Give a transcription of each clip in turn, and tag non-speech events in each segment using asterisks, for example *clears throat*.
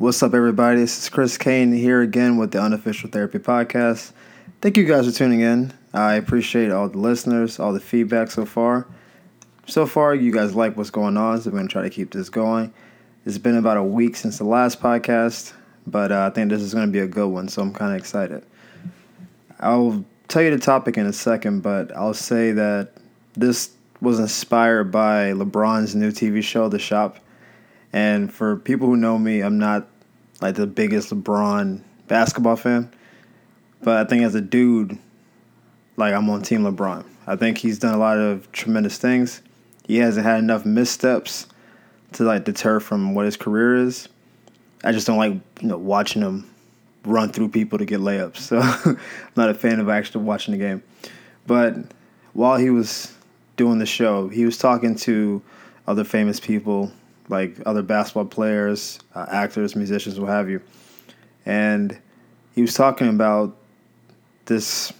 What's up, everybody? This is Chris Kane here again with the Unofficial Therapy Podcast. Thank you guys for tuning in. I appreciate all the listeners, all the feedback so far. So far, you guys like what's going on, so I'm going to try to keep this going. It's been about a week since the last podcast, but uh, I think this is going to be a good one, so I'm kind of excited. I'll tell you the topic in a second, but I'll say that this was inspired by LeBron's new TV show, The Shop. And for people who know me, I'm not like the biggest LeBron basketball fan, but I think as a dude, like I'm on Team LeBron. I think he's done a lot of tremendous things. He hasn't had enough missteps to like deter from what his career is. I just don't like you know watching him run through people to get layups. *laughs* So I'm not a fan of actually watching the game. But while he was doing the show, he was talking to other famous people, like other basketball players, uh, actors, musicians, what have you. And he was talking about this,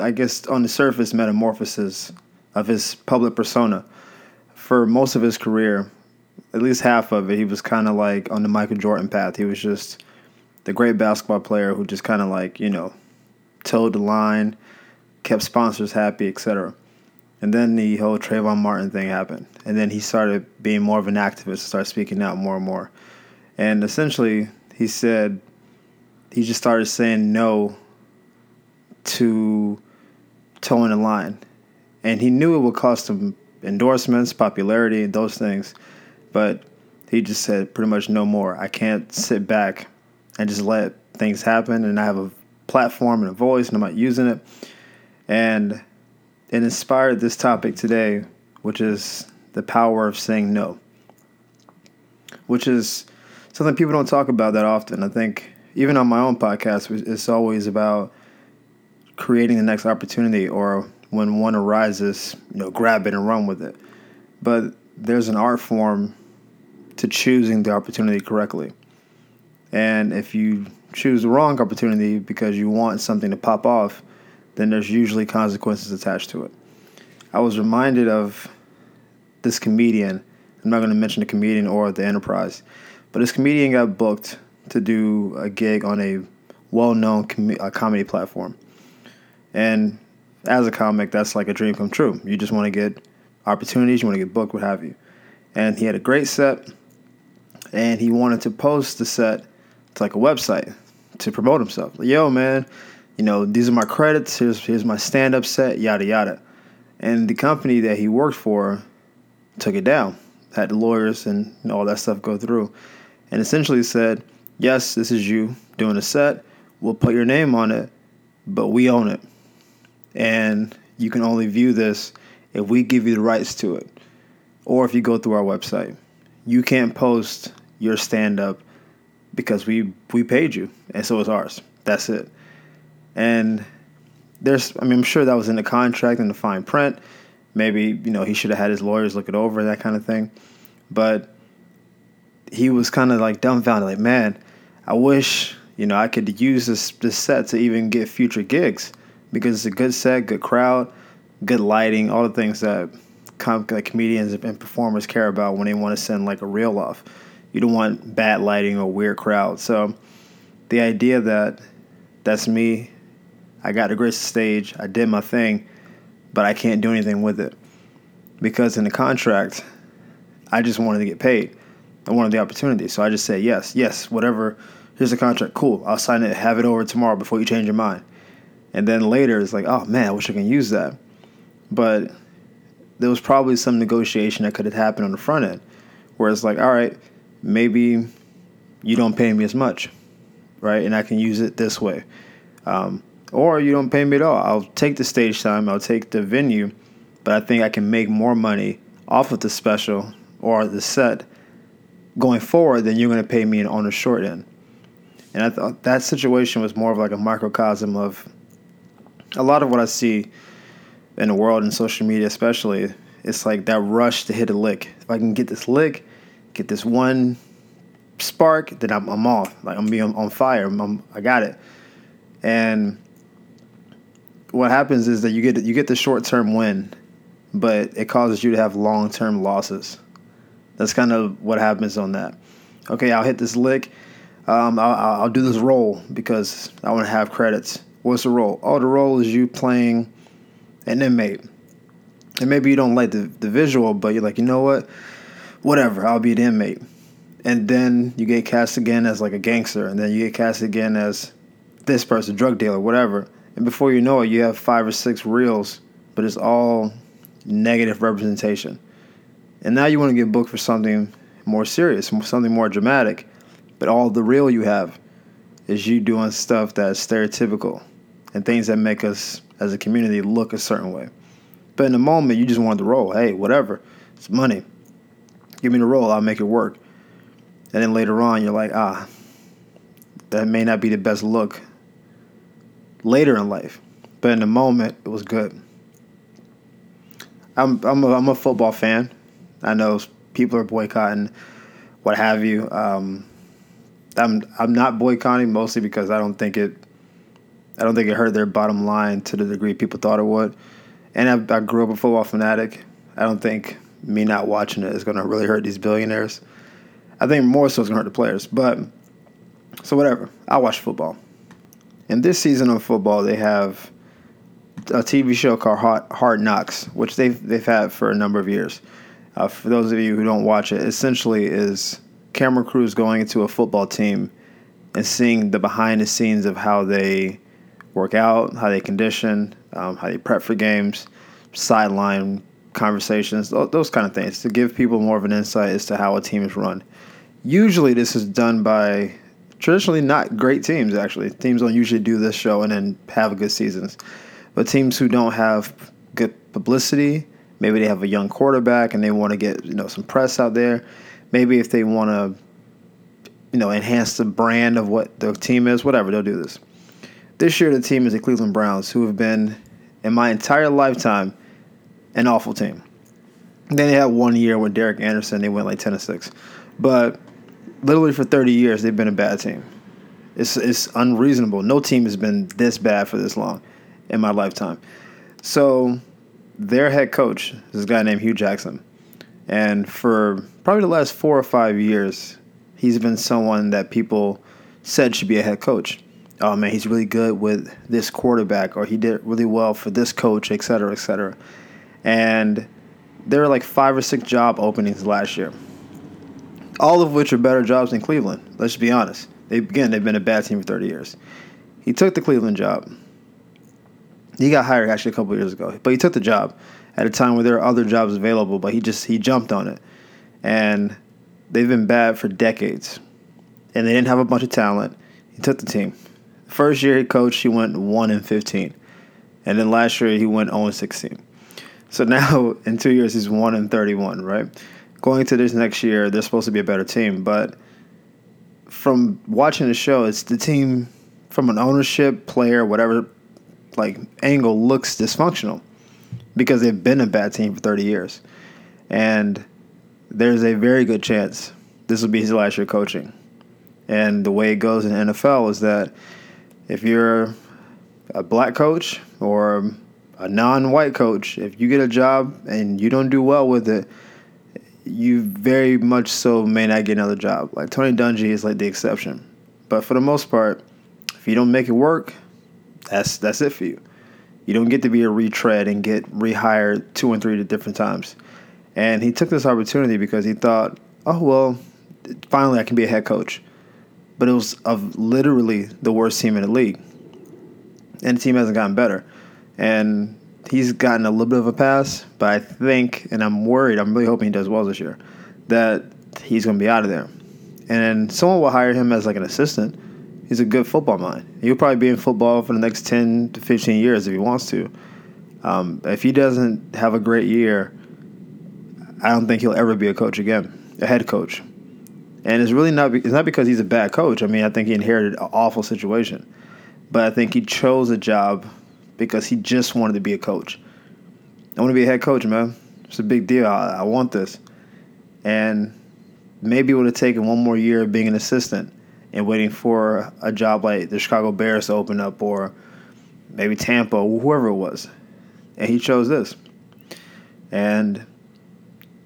I guess, on the surface, metamorphosis of his public persona. For most of his career, at least half of it, he was kind of like on the Michael Jordan path. He was just the great basketball player who just kind of like, you know, toed the line, kept sponsors happy, etc. And then the whole Trayvon Martin thing happened. And then he started being more of an activist, started speaking out more and more. And essentially, he said he just started saying no to toeing the line. And he knew it would cost him endorsements, popularity, those things. But he just said pretty much no more. I can't sit back and just let things happen. And I have a platform and a voice, and I'm not using it. And it inspired this topic today, which is the power of saying no, which is something people don't talk about that often. I think even on my own podcast, it's always about creating the next opportunity or when one arises, you know, grab it and run with it. But there's an art form to choosing the opportunity correctly. And if you choose the wrong opportunity because you want something to pop off, then there's usually consequences attached to it. I was reminded of this comedian. I'm not going to mention the comedian or the enterprise, but this comedian got booked to do a gig on a well-known com- comedy platform. And as a comic, that's like a dream come true. You just want to get opportunities, you want to get booked, what have you. And he had a great set, and he wanted to post the set to like a website to promote himself. Like, Yo, man, you know, these are my credits. Here's here's my stand up set, yada yada. And the company that he worked for took it down, had the lawyers and all that stuff go through, and essentially said, "Yes, this is you doing a set. We'll put your name on it, but we own it, and you can only view this if we give you the rights to it, or if you go through our website. You can't post your stand up because we we paid you, and so is ours. That's it." And there's, I mean, I'm sure that was in the contract and the fine print. Maybe, you know, he should have had his lawyers look it over, and that kind of thing. But he was kind of like dumbfounded, like, man, I wish, you know, I could use this, this set to even get future gigs because it's a good set, good crowd, good lighting, all the things that com- like comedians and performers care about when they want to send like a reel off. You don't want bad lighting or weird crowd. So the idea that that's me I got to grace the stage. I did my thing, but I can't do anything with it because in the contract, I just wanted to get paid. I wanted the opportunity, so I just said yes, yes, whatever. Here's the contract. Cool. I'll sign it. Have it over tomorrow before you change your mind. And then later, it's like, oh man, I wish I can use that. But there was probably some negotiation that could have happened on the front end, where it's like, all right, maybe you don't pay me as much, right? And I can use it this way. Um, or you don't pay me at all. I'll take the stage time, I'll take the venue, but I think I can make more money off of the special or the set going forward than you're going to pay me on the short end. And I thought that situation was more of like a microcosm of a lot of what I see in the world and social media, especially. It's like that rush to hit a lick. If I can get this lick, get this one spark, then I'm, I'm off. Like I'm being on fire. I'm, I got it. And what happens is that you get you get the short term win, but it causes you to have long term losses. That's kind of what happens on that. Okay, I'll hit this lick. Um, I'll, I'll do this role because I want to have credits. What's the role? Oh, the role is you playing an inmate. And maybe you don't like the, the visual, but you're like, you know what? Whatever, I'll be the inmate. And then you get cast again as like a gangster, and then you get cast again as this person, drug dealer, whatever. And before you know it, you have five or six reels, but it's all negative representation. And now you want to get booked for something more serious, something more dramatic, but all the reel you have is you doing stuff that's stereotypical and things that make us as a community look a certain way. But in the moment, you just want the role. Hey, whatever, it's money. Give me the role, I'll make it work. And then later on, you're like, ah, that may not be the best look later in life, but in the moment, it was good. I'm I'm a, I'm a football fan. I know people are boycotting, what have you. Um, I'm I'm not boycotting mostly because I don't think it I don't think it hurt their bottom line to the degree people thought it would. And I, I grew up a football fanatic. I don't think me not watching it is going to really hurt these billionaires. I think more so it's going to hurt the players. But so whatever. I watch football. And this season of football, they have a TV show called Hard, Hard Knocks, which they've they've had for a number of years. Uh, for those of you who don't watch it, essentially is camera crews going into a football team and seeing the behind the scenes of how they work out, how they condition, um, how they prep for games, sideline conversations, those kind of things to give people more of an insight as to how a team is run. Usually, this is done by traditionally not great teams, actually. Teams don't usually do this show and then have good seasons. But teams who don't have good publicity, maybe they have a young quarterback and they want to get you know some press out there. Maybe if they want to you know enhance the brand of what the team is, whatever, they'll do this. This year the team is the Cleveland Browns, who have been in my entire lifetime an awful team. Then they had one year with Derek Anderson, they went like ten to six. But literally for 30 years they've been a bad team. It's it's unreasonable. No team has been this bad for this long in my lifetime. So their head coach is this guy named Hue Jackson. And for probably the last four or five years, he's been someone that people said should be a head coach. Oh man, he's really good with this quarterback, or he did really well for this coach, et cetera, et cetera. And there were like five or six job openings last year all of which are better jobs than Cleveland. Let's just be honest. They again, they've been a bad team for 30 years. He took the Cleveland job. He got hired actually a couple years ago, but he took the job at a time where there are other jobs available. But he just he jumped on it, and they've been bad for decades, and they didn't have a bunch of talent. He took the team. First year he coached, he went one and 15, and then last year he went 0 and 16. So *laughs* now in two years he's one and 31, right? Going to this next year, they're supposed to be a better team. But from watching the show, it's the team from an ownership, player, whatever, like angle looks dysfunctional because they've been a bad team for 30 years. And there's a very good chance this will be his last year coaching. And the way it goes in the NFL is that if you're a black coach or a non white coach, if you get a job and you don't do well with it, you very much so may not get another job. Like Tony Dungy is like the exception, but for the most part, if you don't make it work, that's that's it for you. You don't get to be a retread and get rehired two and three different times. And he took this opportunity because he thought, oh well, finally I can be a head coach. But it was of literally the worst team in the league, and the team hasn't gotten better. And he's gotten a little bit of a pass, but I think, and I'm worried, I'm really hoping he does well this year, that he's going to be out of there. And someone will hire him as like an assistant. He's a good football mind. He'll probably be in football for the next 10 to 15 years if he wants to. Um, if he doesn't have a great year, I don't think he'll ever be a coach again, a head coach. And it's really not it's not because he's a bad coach. I mean, I think he inherited an awful situation. But I think he chose a job because he just wanted to be a coach. I want to be a head coach, man. It's a big deal. I, I want this. And maybe it would have taken one more year of being an assistant and waiting for a job like the Chicago Bears to open up or maybe Tampa, whoever it was. And he chose this. And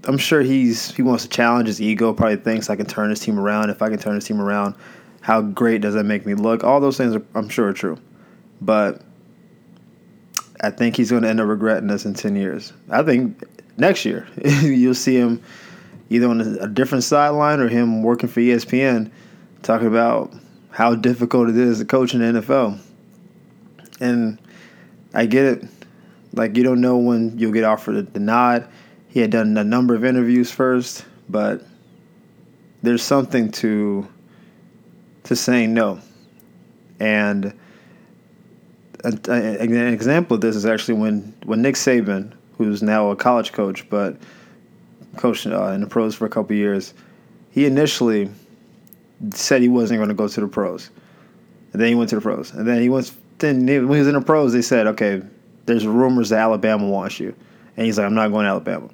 I'm sure he's he wants to challenge his ego, probably thinks I can turn this team around. If I can turn this team around, How great does that make me look? All those things are, I'm sure are true, but I think he's going to end up regretting this in ten years. I think next year *laughs* you'll see him either on a different sideline or him working for ESPN, talking about how difficult it is to coach in the NFL. And I get it. Like you don't know when you'll get offered the nod. He had done a number of interviews first, but there's something to to saying no. And an example of this is actually when, when Nick Saban, who's now a college coach, but coached uh, in the pros for a couple years, he initially said he wasn't going to go to the pros, and then he went to the pros, and then he went. Then when he was in the pros, they said, "Okay, there's rumors that Alabama wants you," and he's like, "I'm not going to Alabama,"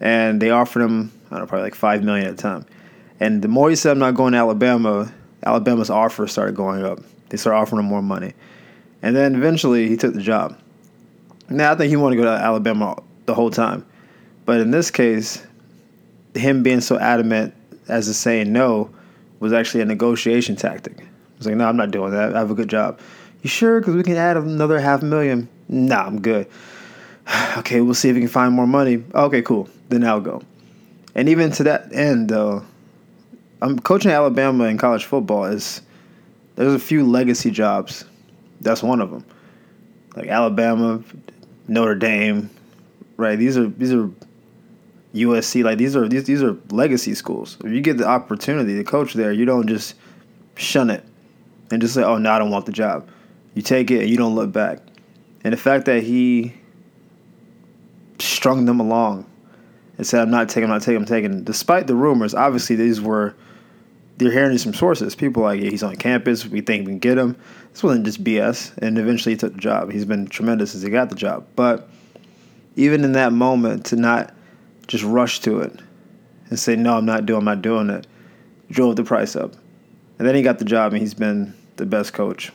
and they offered him, I don't know, probably like five million at a time, and the more he said, "I'm not going to Alabama," Alabama's offer started going up. They started offering him more money, and then eventually he took the job. Now I think he wanted to go to Alabama the whole time, but in this case, him being so adamant as to saying no was actually a negotiation tactic. Was like, no, I'm not doing that. I have a good job. You sure? Because we can add another half million. Nah, I'm good. *sighs* okay, we'll see if we can find more money. Okay, cool. Then I'll go. And even to that end, though, I'm coaching Alabama in college football is there's a few legacy jobs. That's one of them. Like Alabama, Notre Dame, right? These are these are USC. Like these are these these are legacy schools. If you get the opportunity to coach there, you don't just shun it and just say, "Oh, no, I don't want the job." You take it and you don't look back. And the fact that he strung them along and said, "I'm not taking, I'm not taking, I'm taking," despite the rumors, obviously these were they're hearing these from sources. People like, yeah, he's on campus. We think we can get him. This wasn't just BS. And eventually he took the job. He's been tremendous since he got the job. But even in that moment, to not just rush to it and say, no, I'm not doing, I'm not doing it, drove the price up. And then he got the job and he's been the best coach,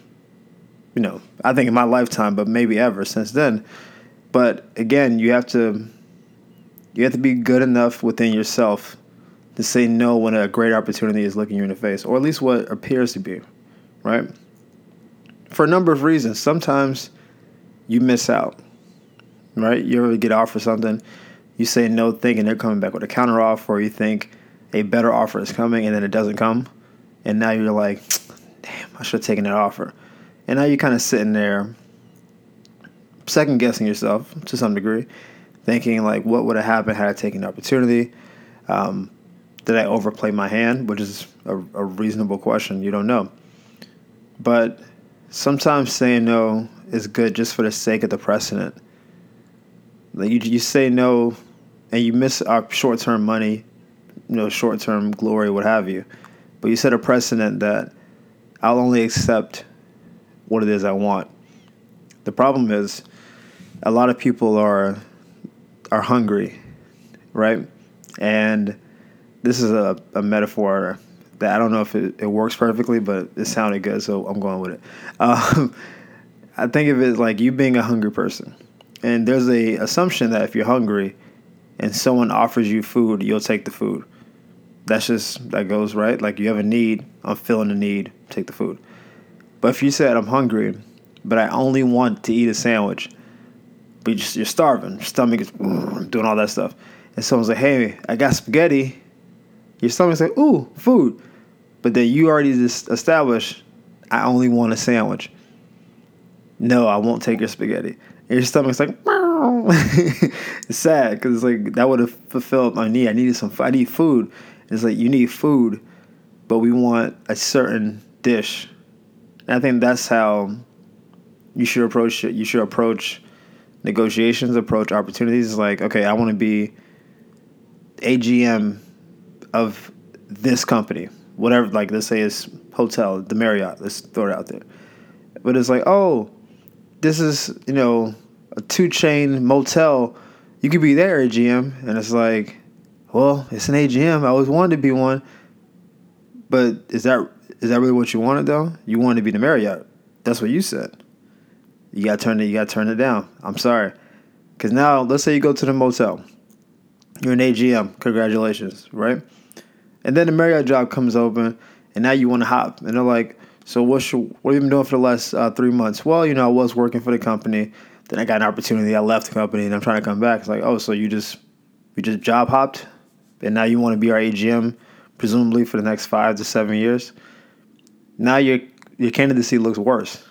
you know, I think in my lifetime, but maybe ever since then. But again, you have to you have to be good enough within yourself to say no when a great opportunity is looking you in the face, or at least what appears to be, right? For a number of reasons. Sometimes you miss out, right? You ever get offered something you say no thinking they're coming back with a counter offer, or you think a better offer is coming and then it doesn't come, and now you're like, damn, I should have taken that offer, and now you're kind of sitting there, second guessing yourself to some degree, thinking like, what would have happened had I taken the opportunity? Um, did I overplay my hand? Which is a, a reasonable question. You don't know, but sometimes saying no is good just for the sake of the precedent. Like you, you say no and you miss our short term money, you know, short term glory, what have you. But you set a precedent that I'll only accept what it is I want. The problem is a lot of people are are hungry, right? And this is a, a metaphor that I don't know if it, it works perfectly, but it sounded good, so I'm going with it. Um, *laughs* I think of it like you being a hungry person. And there's a assumption that if you're hungry, and someone offers you food, you'll take the food. That's just that goes right. Like you have a need, I'm feeling the need, take the food. But if you said I'm hungry, but I only want to eat a sandwich, but you're, you're starving, your stomach is *clears throat* doing all that stuff, and someone's like, "Hey, I got spaghetti," your stomach's like, "Ooh, food," but then you already just established, I only want a sandwich. No, I won't take your spaghetti. And your stomach's like, *laughs* it's sad because it's like that would have fulfilled my need. I needed some. I need food. It's like you need food, but we want a certain dish. And I think that's how you should approach it. You should approach negotiations, approach opportunities. It's like, okay, I want to be AGM of this company, whatever. Like, let's say it's hotel, the Marriott. Let's throw it out there. But it's like, oh, this is you know a two chain motel, you could be there at GM, and it's like, well, it's an AGM. I always wanted to be one, but is that is that really what you wanted though? You wanted to be the Marriott. That's what you said. You got to turn it. You got to turn it down. I'm sorry, because now let's say you go to the motel. You're an AGM. Congratulations, right? And then the Marriott job comes open, and now you want to hop. And they're like, so what's your, what have you been doing for the last uh, three months? Well, you know, I was working for the company. Then I got an opportunity. I left the company, and I'm trying to come back. It's like, oh, so you just you just job hopped, and now you want to be our AGM, presumably for the next five to seven years. Now your your candidacy looks worse.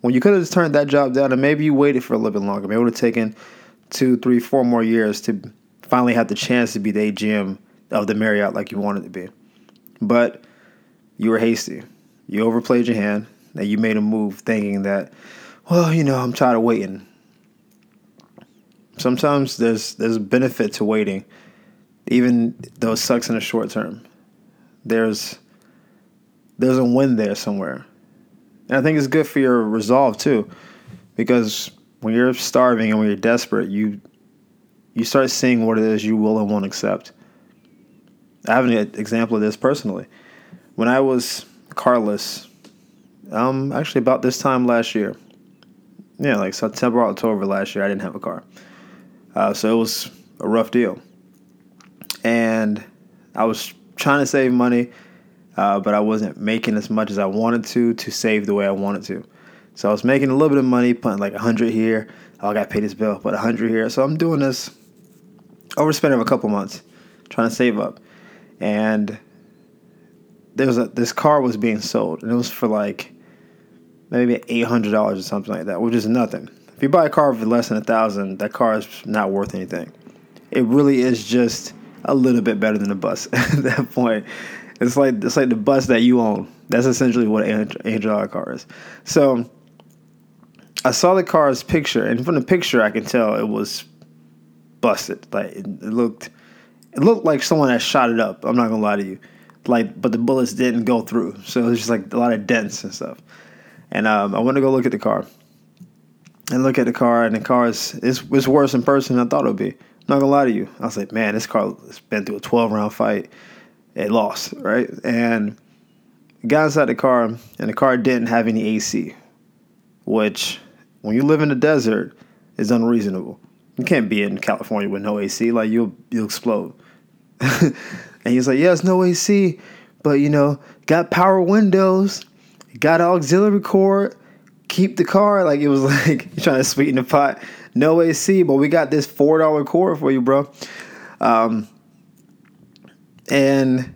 When you could have just turned that job down, and maybe you waited for a little bit longer. Maybe it would have taken two, three, four more years to finally have the chance to be the AGM of the Marriott like you wanted to be. But you were hasty. You overplayed your hand, and you made a move thinking that, well, you know, I'm tired of waiting. Sometimes there's there's benefit to waiting, even though it sucks in the short term. There's there's a win there somewhere. And I think it's good for your resolve too, because when you're starving and when you're desperate, you you start seeing what it is you will and won't accept. I have an example of this personally. When I was carless, um, actually about this time last year, yeah, like September, October last year, I didn't have a car, uh, so it was a rough deal, and I was trying to save money uh, but I wasn't making as much as I wanted to to save the way I wanted to. So I was making a little bit of money, putting like a hundred here. Oh, I got to pay this bill, put a hundred here. So I'm doing this overspending a couple months, trying to save up, and there was a this car was being sold, and it was for like maybe eight hundred dollars or something like that, which is nothing. If you buy a car for less than a thousand, that car is not worth anything. It really is just a little bit better than a bus *laughs* at that point. It's like it's like the bus that you own. That's essentially what an Angel car is. So I saw the car's picture, and from the picture, I can tell it was busted. Like it, looked, it looked like someone had shot it up. I'm not gonna lie to you. Like, but the bullets didn't go through, so it was just like a lot of dents and stuff. And um, I went to go look at the car, and look at the car, and the car is it's, it's worse in person than I thought it would be. I'm not gonna lie to you. I was like, man, this car has been through a 12 round fight it lost, right? And got inside the car, and the car didn't have any AC, which, when you live in the desert, is unreasonable. You can't be in California with no AC, like you'll you'll explode. *laughs* and he's like, "Yeah, it's no AC, but you know, got power windows, got auxiliary cord, keep the car." Like it was *laughs* like you're trying to sweeten the pot. No AC, but we got this four dollar cord for you, bro. Um, and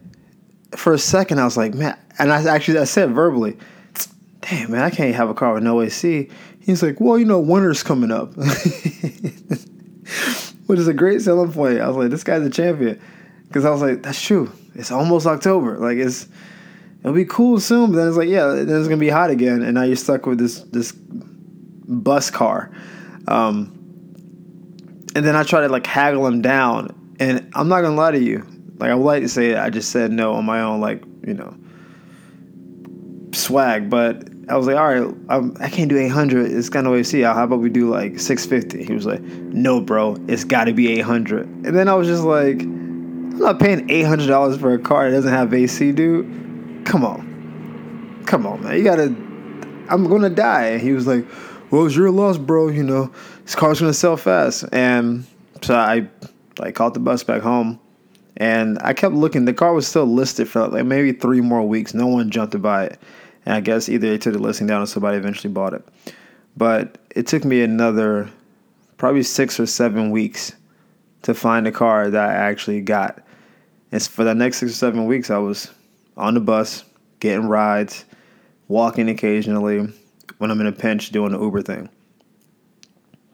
for a second, I was like, man, and I actually I said verbally, damn man, I can't have a car with no AC. He's like, well, you know, winter's coming up, *laughs* which is a great selling point. I was like, this guy's a champion, because I was like, that's true. It's almost October. Like it's it'll be cool soon, but then it's like, yeah, then it's gonna be hot again, and now you're stuck with this this bus car. Um, and then I try to like haggle him down, and I'm not gonna lie to you, like I would like to say I just said no on my own, like you know, swag. But I was like, all right, I'm, I can not do 800. It's kind of to see. How about we do like 650? He was like, no, bro, it's got to be 800. And then I was just like, I'm not paying 800 dollars for a car that doesn't have AC, dude. Come on, come on, man. You gotta. I'm gonna die. And he was like, well, it's your loss, bro. You know, this car's gonna sell fast. And so I like called the bus back home and I kept looking. The car was still listed for like maybe three more weeks. No one jumped to buy it. And I guess either they took the listing down or somebody eventually bought it. But it took me another probably six or seven weeks to find a car that I actually got. And for the next six or seven weeks, I was on the bus, getting rides, walking occasionally when I'm in a pinch doing the Uber thing.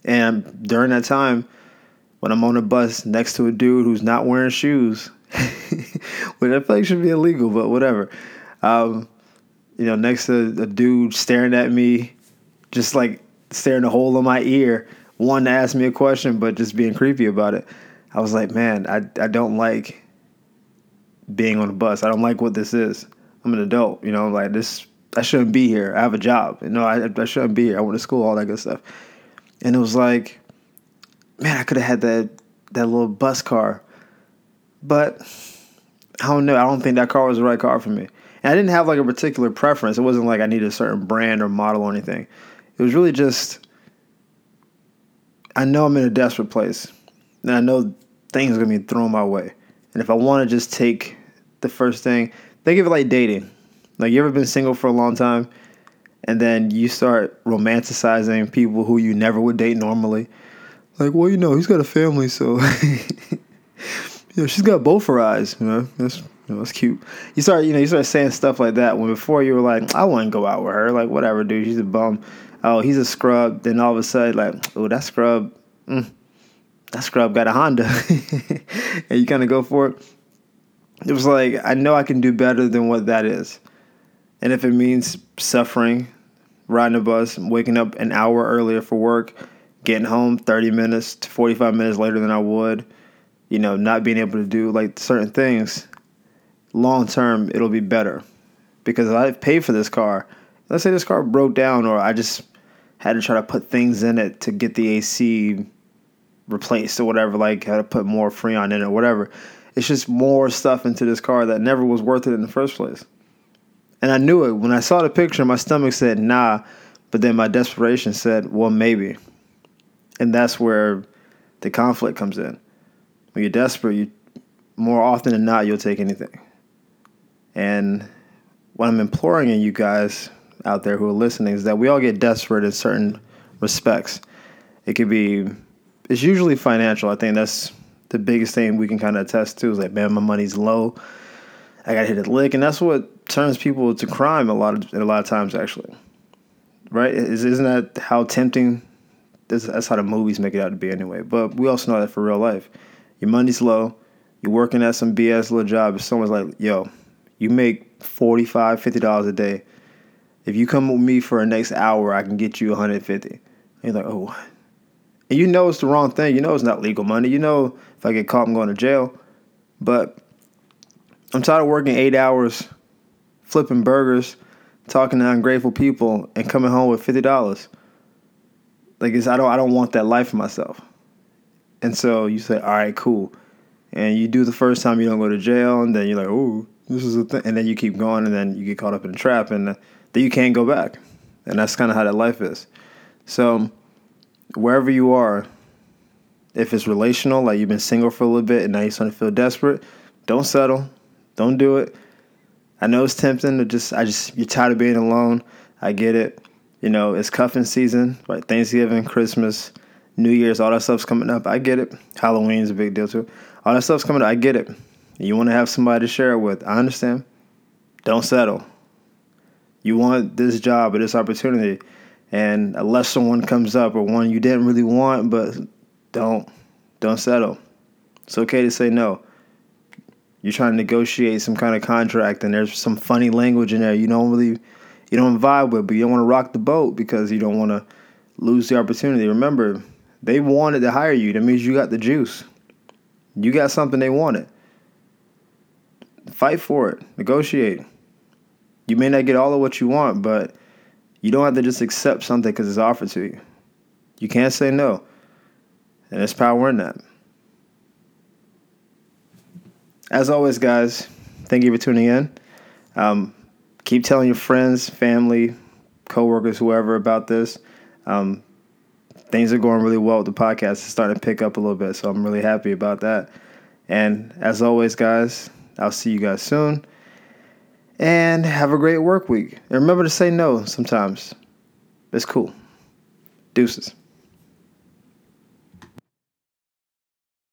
And during that time, when I'm on a bus next to a dude who's not wearing shoes, *laughs* which I feel like should be illegal, but whatever. Um, you know, next to a dude staring at me, just like staring a hole in my ear, wanting to ask me a question, but just being creepy about it. I was like, man, I, I don't like being on a bus. I don't like what this is. I'm an adult, you know, like this, I shouldn't be here. I have a job. You know, I, I shouldn't be here. I went to school, all that good stuff. And it was like, man, I could have had that that little bus car, but I don't know. I don't think that car was the right car for me. And I didn't have like a particular preference. It wasn't like I needed a certain brand or model or anything. It was really just I know I'm in a desperate place, and I know things are gonna be thrown my way. And if I want to just take the first thing, think of it like dating. Like you ever been single for a long time, and then you start romanticizing people who you never would date normally. Like, well, you know, he's got a family, so *laughs* you know, she's got both her eyes. You know, that's you know, that's cute. You start, you know, you start saying stuff like that when before you were like, I wouldn't go out with her. Like, whatever, dude. She's a bum. Oh, he's a scrub. Then all of a sudden, like, oh, that scrub. Mm, that scrub got a Honda, *laughs* and you kind of go for it. It was like I know I can do better than what that is, and if it means suffering, riding a bus, waking up an hour earlier for work, getting home thirty minutes to forty five minutes later than I would, you know, not being able to do like certain things, long term it'll be better, because I've paid for this car. Let's say this car broke down, or I just had to try to put things in it to get the AC replaced or whatever, like had to put more Freon in it or whatever. It's just more stuff into this car that never was worth it in the first place. And I knew it. When I saw the picture, my stomach said, nah. But then my desperation said, well, maybe. And that's where the conflict comes in. When you're desperate, you more often than not, you'll take anything. And what I'm imploring in you guys out there who are listening is that we all get desperate in certain respects. It could be it's usually financial. I think that's the biggest thing we can kind of attest to is like, man, my money's low. I gotta hit a lick, and that's what turns people to crime a lot of a lot of times actually. Right? Is isn't that how tempting? That's how the movies make it out to be anyway. But we also know that for real life, your money's low. You're working at some BS little job. If someone's like, yo, you make $45, 50 dollars a day. If you come with me for a next hour, I can get you 150. And you're like, oh, and you know it's the wrong thing. You know it's not legal money. You know if I get caught, I'm going to jail. But I'm tired of working eight hours, flipping burgers, talking to ungrateful people, and coming home with fifty dollars. Like it's, I don't I don't want that life for myself. And so you say, all right, cool, and you do the first time you don't go to jail, and then you're like, oh, this is a thing, and then you keep going, and then you get caught up in a trap, and then you can't go back, and that's kind of how that life is. So wherever you are, if it's relational, like you've been single for a little bit and now you're starting to feel desperate, don't settle. Don't do it. I know it's tempting to just, I just, you're tired of being alone. I get it. You know, it's cuffing season, right? Thanksgiving, Christmas, New Year's, all that stuff's coming up. I get it. Halloween's a big deal too. All that stuff's coming up. I get it. You want to have somebody to share it with. I understand. Don't settle. You want this job or this opportunity and unless someone comes up or one you didn't really want, but don't don't settle. It's okay to say no. You're trying to negotiate some kind of contract and there's some funny language in there you don't really you don't vibe with, but you don't want to rock the boat because you don't want to lose the opportunity. Remember, they wanted to hire you. That means you got the juice. You got something they wanted. Fight for it. Negotiate. You may not get all of what you want, but you don't have to just accept something because it's offered to you. You can't say no. And there's power in that. As always, guys, thank you for tuning in. Um, keep telling your friends, family, coworkers, whoever about this. Um, things are going really well with the podcast. It's starting to pick up a little bit, so I'm really happy about that. And as always, guys, I'll see you guys soon and have a great work week. And remember to say no sometimes. It's cool. Deuces.